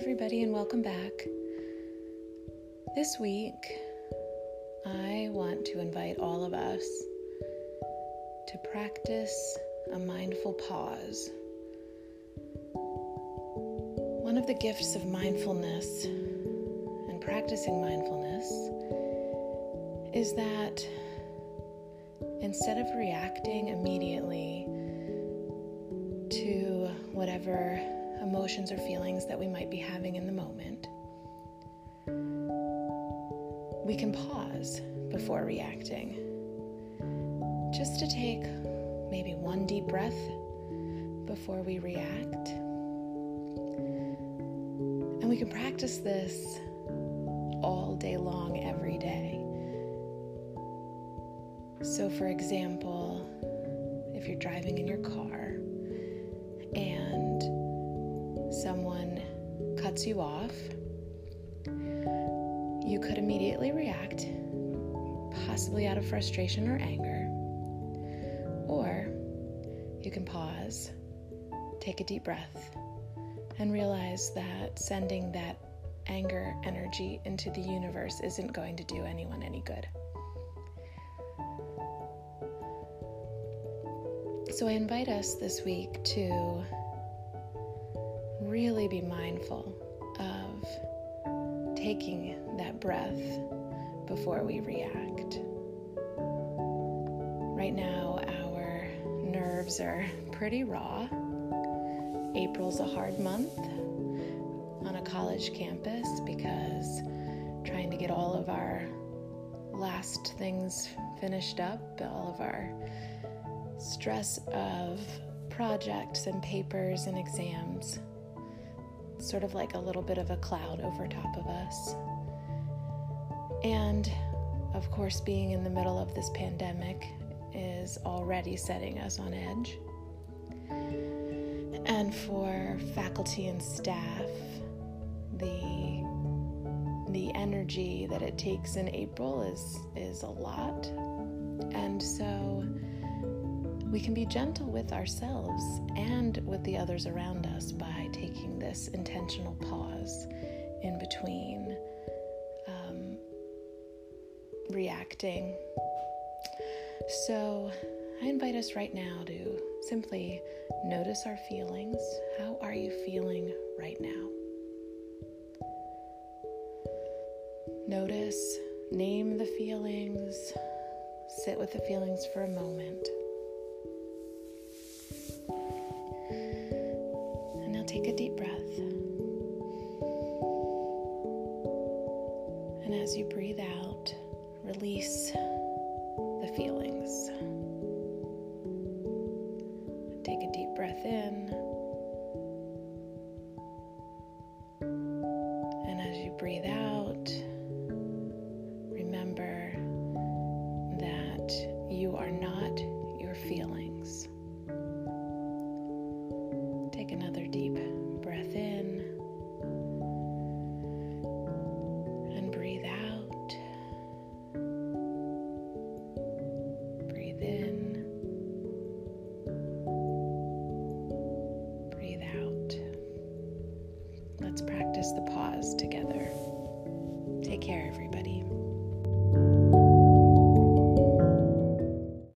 everybody, and welcome back. This week, I want to invite all of us to practice a mindful pause. One of the gifts of mindfulness and practicing mindfulness is that instead of reacting immediately to whatever emotions or feelings that we might be having in the moment, we can pause before reacting. Just to take maybe one deep breath before we react. And we can practice this all day long, every day. So, for example, if you're driving in your car and someone cuts you off, you could immediately react, possibly out of frustration or anger. Or you can pause, take a deep breath, and realize that sending that anger energy into the universe isn't going to do anyone any good. So I invite us this week to really be mindful of taking that breath before we react. Right now, our nerves are pretty raw. April's a hard month on a college campus because trying to get all of our last things finished up, all of our stress of projects and papers and exams, sort of like a little bit of a cloud over top of us. And of course, being in the middle of this pandemic is already setting us on edge. And for faculty and staff, the the energy that it takes in April is is a lot. And so we can be gentle with ourselves and with the others around us by taking this intentional pause in between um, reacting. So, I invite us right now to simply notice our feelings. How are you feeling right now? Notice, name the feelings, sit with the feelings for a moment. Take a deep breath. And as you breathe out, release the feelings. Take a deep breath in. And as you breathe out, us together.